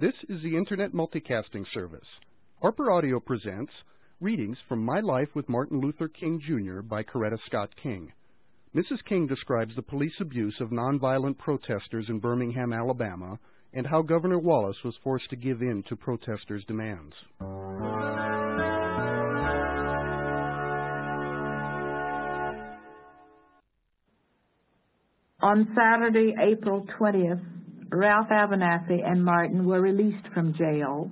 This is the Internet Multicasting Service. Harper Audio presents readings from My Life with Martin Luther King Jr. by Coretta Scott King. Mrs. King describes the police abuse of nonviolent protesters in Birmingham, Alabama, and how Governor Wallace was forced to give in to protesters' demands. On Saturday, April 20th, Ralph Abernathy and Martin were released from jail.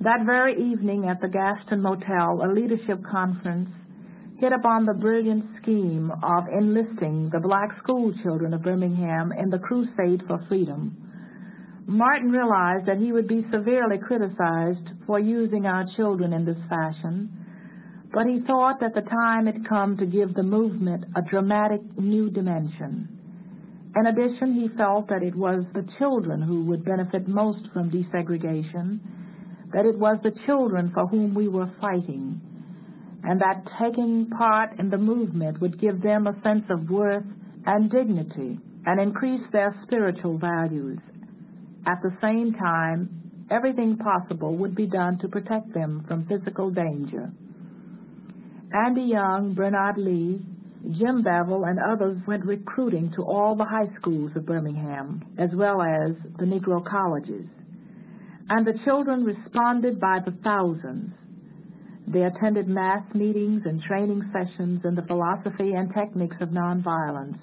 That very evening at the Gaston Motel, a leadership conference hit upon the brilliant scheme of enlisting the black school children of Birmingham in the crusade for freedom. Martin realized that he would be severely criticized for using our children in this fashion, but he thought that the time had come to give the movement a dramatic new dimension. In addition, he felt that it was the children who would benefit most from desegregation, that it was the children for whom we were fighting, and that taking part in the movement would give them a sense of worth and dignity and increase their spiritual values. At the same time, everything possible would be done to protect them from physical danger. Andy Young, Bernard Lee, Jim Bevel and others went recruiting to all the high schools of Birmingham, as well as the Negro colleges. And the children responded by the thousands. They attended mass meetings and training sessions in the philosophy and techniques of nonviolence.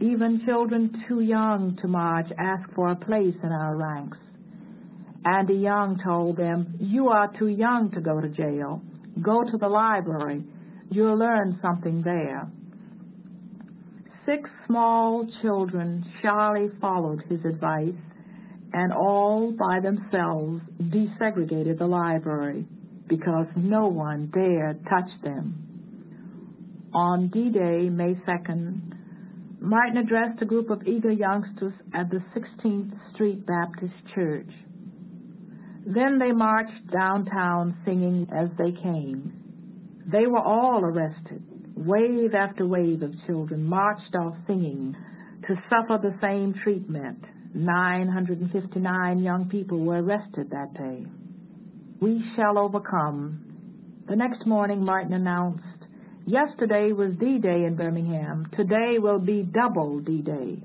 Even children too young to march asked for a place in our ranks. Andy Young told them, You are too young to go to jail. Go to the library You'll learn something there. Six small children shyly followed his advice and all by themselves desegregated the library because no one dared touch them. On D-Day, May 2nd, Martin addressed a group of eager youngsters at the 16th Street Baptist Church. Then they marched downtown singing as they came. They were all arrested. Wave after wave of children marched off singing to suffer the same treatment. 959 young people were arrested that day. We shall overcome. The next morning, Martin announced, Yesterday was D-Day in Birmingham. Today will be double D-Day.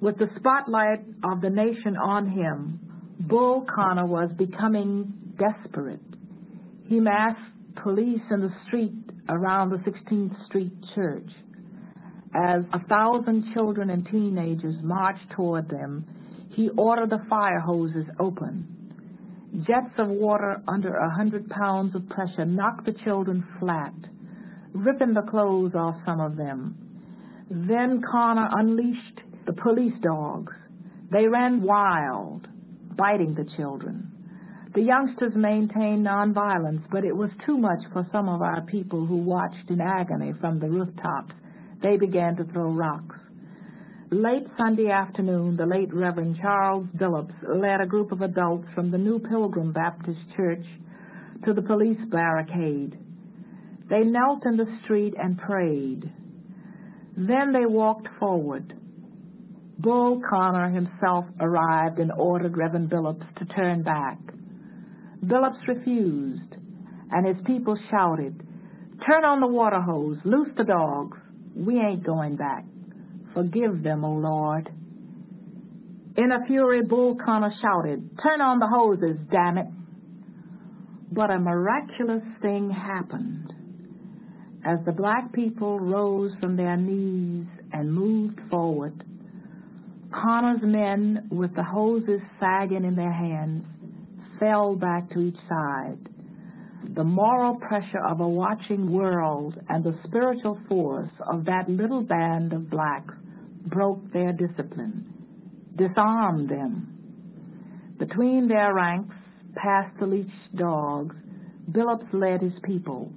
With the spotlight of the nation on him, Bull Connor was becoming desperate. He massed police in the street around the 16th Street Church. As a thousand children and teenagers marched toward them, he ordered the fire hoses open. Jets of water under a hundred pounds of pressure knocked the children flat, ripping the clothes off some of them. Then Connor unleashed the police dogs. They ran wild, biting the children. The youngsters maintained nonviolence, but it was too much for some of our people who watched in agony from the rooftops. They began to throw rocks. Late Sunday afternoon, the late Reverend Charles Billups led a group of adults from the New Pilgrim Baptist Church to the police barricade. They knelt in the street and prayed. Then they walked forward. Bull Connor himself arrived and ordered Reverend Billups to turn back. Billups refused, and his people shouted, Turn on the water hose, loose the dogs. We ain't going back. Forgive them, O Lord. In a fury, Bull Connor shouted, Turn on the hoses, damn it. But a miraculous thing happened. As the black people rose from their knees and moved forward, Connor's men, with the hoses sagging in their hands, fell back to each side. The moral pressure of a watching world and the spiritual force of that little band of blacks broke their discipline, disarmed them. Between their ranks, past the leashed dogs, Billups led his people.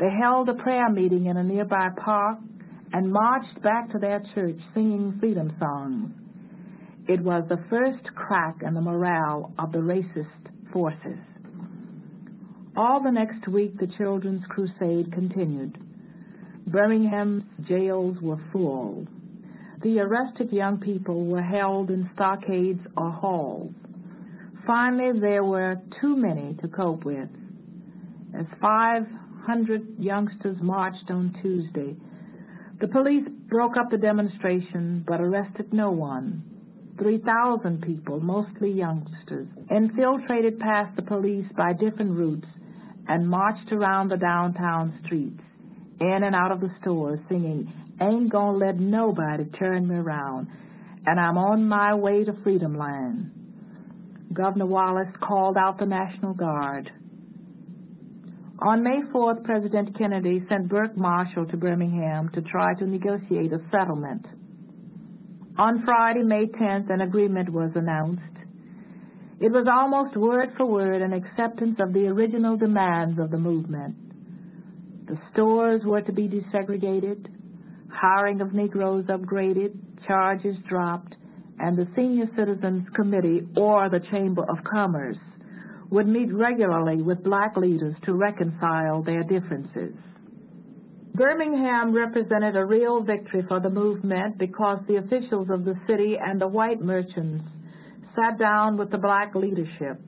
They held a prayer meeting in a nearby park and marched back to their church singing freedom songs. It was the first crack in the morale of the racist forces. All the next week, the children's crusade continued. Birmingham's jails were full. the arrested young people were held in stockades or halls. Finally, there were too many to cope with. As 500 youngsters marched on Tuesday, the police broke up the demonstration but arrested no one. 3,000 people, mostly youngsters, infiltrated past the police by different routes and marched around the downtown streets, in and out of the stores, singing, Ain't gonna let nobody turn me around, and I'm on my way to Freedom Land. Governor Wallace called out the National Guard. On May 4th, President Kennedy sent Burke Marshall to Birmingham to try to negotiate a settlement. On Friday, May 10th, an agreement was announced. It was almost word for word an acceptance of the original demands of the movement. The stores were to be desegregated, hiring of Negroes upgraded, charges dropped, and the Senior Citizens Committee or the Chamber of Commerce would meet regularly with black leaders to reconcile their differences. Birmingham represented a real victory for the movement because the officials of the city and the white merchants sat down with the black leadership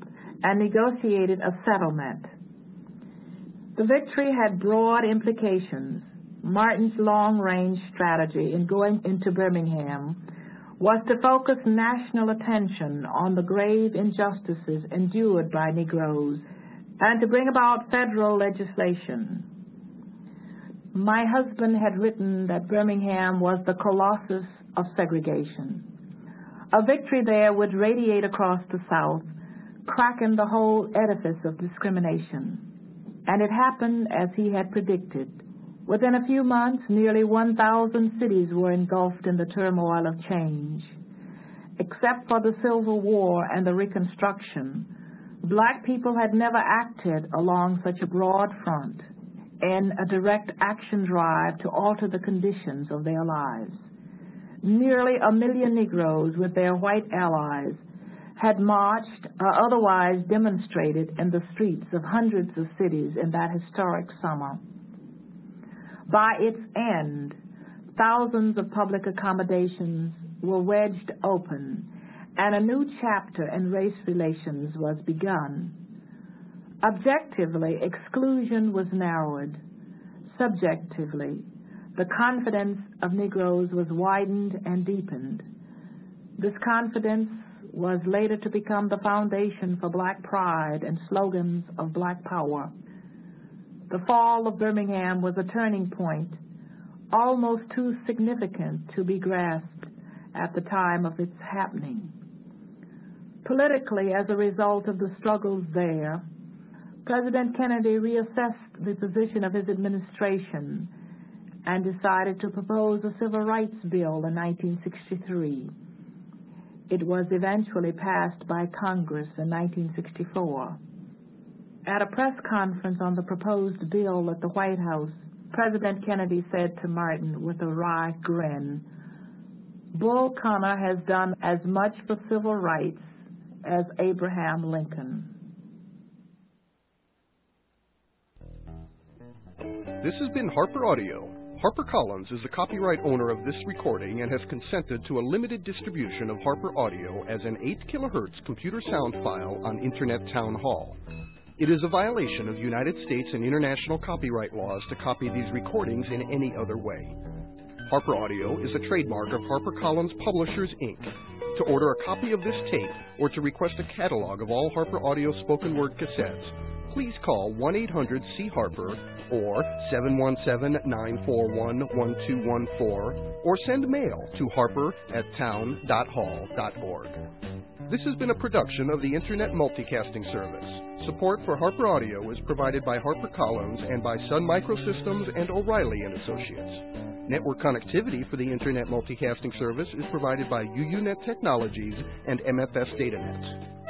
and negotiated a settlement. The victory had broad implications. Martin's long range strategy in going into Birmingham was to focus national attention on the grave injustices endured by Negroes and to bring about federal legislation. My husband had written that Birmingham was the colossus of segregation. A victory there would radiate across the South, cracking the whole edifice of discrimination. And it happened as he had predicted. Within a few months, nearly 1,000 cities were engulfed in the turmoil of change. Except for the Civil War and the Reconstruction, black people had never acted along such a broad front in a direct action drive to alter the conditions of their lives. Nearly a million Negroes with their white allies had marched or otherwise demonstrated in the streets of hundreds of cities in that historic summer. By its end, thousands of public accommodations were wedged open, and a new chapter in race relations was begun. Objectively, exclusion was narrowed. Subjectively, the confidence of Negroes was widened and deepened. This confidence was later to become the foundation for black pride and slogans of black power. The fall of Birmingham was a turning point, almost too significant to be grasped at the time of its happening. Politically, as a result of the struggles there, President Kennedy reassessed the position of his administration and decided to propose a civil rights bill in 1963. It was eventually passed by Congress in 1964. At a press conference on the proposed bill at the White House, President Kennedy said to Martin with a wry grin, Bull Connor has done as much for civil rights as Abraham Lincoln. This has been Harper Audio. HarperCollins is the copyright owner of this recording and has consented to a limited distribution of Harper Audio as an 8 kHz computer sound file on Internet Town Hall. It is a violation of United States and international copyright laws to copy these recordings in any other way. Harper Audio is a trademark of HarperCollins Publishers, Inc. To order a copy of this tape or to request a catalog of all Harper Audio spoken word cassettes, please call 1 800 C Harper or 717 941 1214 or send mail to harper at town.hall.org. This has been a production of the Internet Multicasting Service. Support for Harper Audio is provided by HarperCollins and by Sun Microsystems and O'Reilly and Associates. Network connectivity for the Internet Multicasting Service is provided by UUNet Technologies and MFS DataNet.